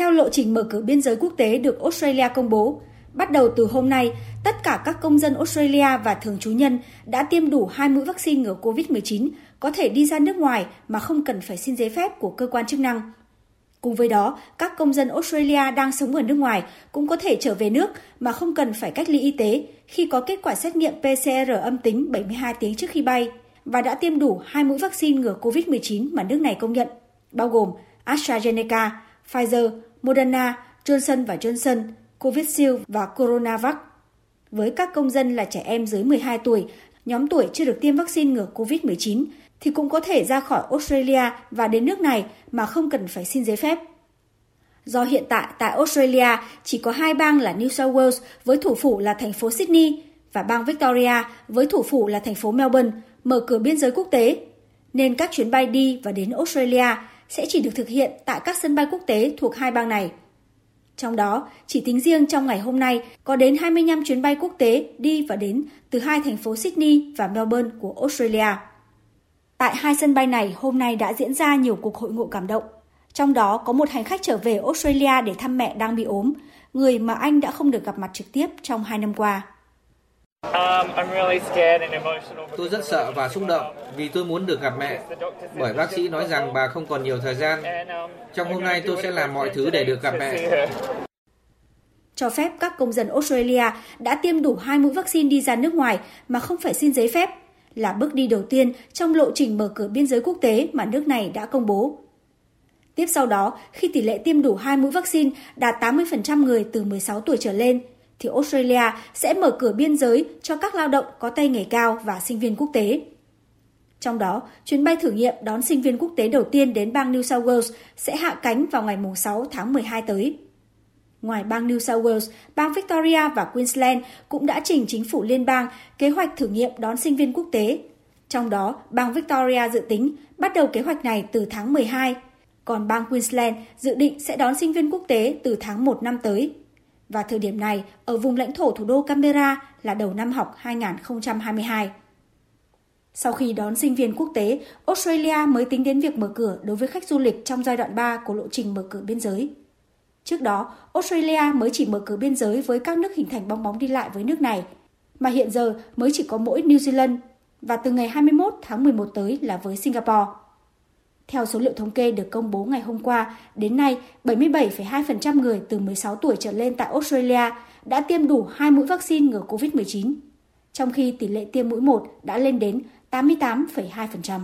Theo lộ trình mở cửa biên giới quốc tế được Australia công bố, bắt đầu từ hôm nay, tất cả các công dân Australia và thường trú nhân đã tiêm đủ hai mũi vaccine ngừa COVID-19 có thể đi ra nước ngoài mà không cần phải xin giấy phép của cơ quan chức năng. Cùng với đó, các công dân Australia đang sống ở nước ngoài cũng có thể trở về nước mà không cần phải cách ly y tế khi có kết quả xét nghiệm PCR âm tính 72 tiếng trước khi bay và đã tiêm đủ hai mũi vaccine ngừa COVID-19 mà nước này công nhận, bao gồm AstraZeneca, Pfizer, Moderna, Johnson và Johnson, Covishield và Coronavac. Với các công dân là trẻ em dưới 12 tuổi, nhóm tuổi chưa được tiêm vaccine ngừa COVID-19 thì cũng có thể ra khỏi Australia và đến nước này mà không cần phải xin giấy phép. Do hiện tại tại Australia chỉ có hai bang là New South Wales với thủ phủ là thành phố Sydney và bang Victoria với thủ phủ là thành phố Melbourne mở cửa biên giới quốc tế, nên các chuyến bay đi và đến Australia sẽ chỉ được thực hiện tại các sân bay quốc tế thuộc hai bang này. Trong đó, chỉ tính riêng trong ngày hôm nay có đến 25 chuyến bay quốc tế đi và đến từ hai thành phố Sydney và Melbourne của Australia. Tại hai sân bay này hôm nay đã diễn ra nhiều cuộc hội ngộ cảm động. Trong đó có một hành khách trở về Australia để thăm mẹ đang bị ốm, người mà anh đã không được gặp mặt trực tiếp trong hai năm qua. Um, tôi rất sợ và xúc động vì tôi muốn được gặp mẹ, bởi bác sĩ nói rằng bà không còn nhiều thời gian. Trong hôm nay tôi sẽ làm mọi thứ để được gặp mẹ. Cho phép các công dân Australia đã tiêm đủ hai mũi vaccine đi ra nước ngoài mà không phải xin giấy phép là bước đi đầu tiên trong lộ trình mở cửa biên giới quốc tế mà nước này đã công bố. Tiếp sau đó, khi tỷ lệ tiêm đủ hai mũi vaccine đạt 80% người từ 16 tuổi trở lên, thì Australia sẽ mở cửa biên giới cho các lao động có tay nghề cao và sinh viên quốc tế. Trong đó, chuyến bay thử nghiệm đón sinh viên quốc tế đầu tiên đến bang New South Wales sẽ hạ cánh vào ngày 6 tháng 12 tới. Ngoài bang New South Wales, bang Victoria và Queensland cũng đã trình chính phủ liên bang kế hoạch thử nghiệm đón sinh viên quốc tế. Trong đó, bang Victoria dự tính bắt đầu kế hoạch này từ tháng 12, còn bang Queensland dự định sẽ đón sinh viên quốc tế từ tháng 1 năm tới. Và thời điểm này, ở vùng lãnh thổ thủ đô Canberra là đầu năm học 2022. Sau khi đón sinh viên quốc tế, Australia mới tính đến việc mở cửa đối với khách du lịch trong giai đoạn 3 của lộ trình mở cửa biên giới. Trước đó, Australia mới chỉ mở cửa biên giới với các nước hình thành bong bóng đi lại với nước này, mà hiện giờ mới chỉ có mỗi New Zealand và từ ngày 21 tháng 11 tới là với Singapore. Theo số liệu thống kê được công bố ngày hôm qua, đến nay 77,2% người từ 16 tuổi trở lên tại Australia đã tiêm đủ hai mũi vaccine ngừa COVID-19, trong khi tỷ lệ tiêm mũi 1 đã lên đến 88,2%.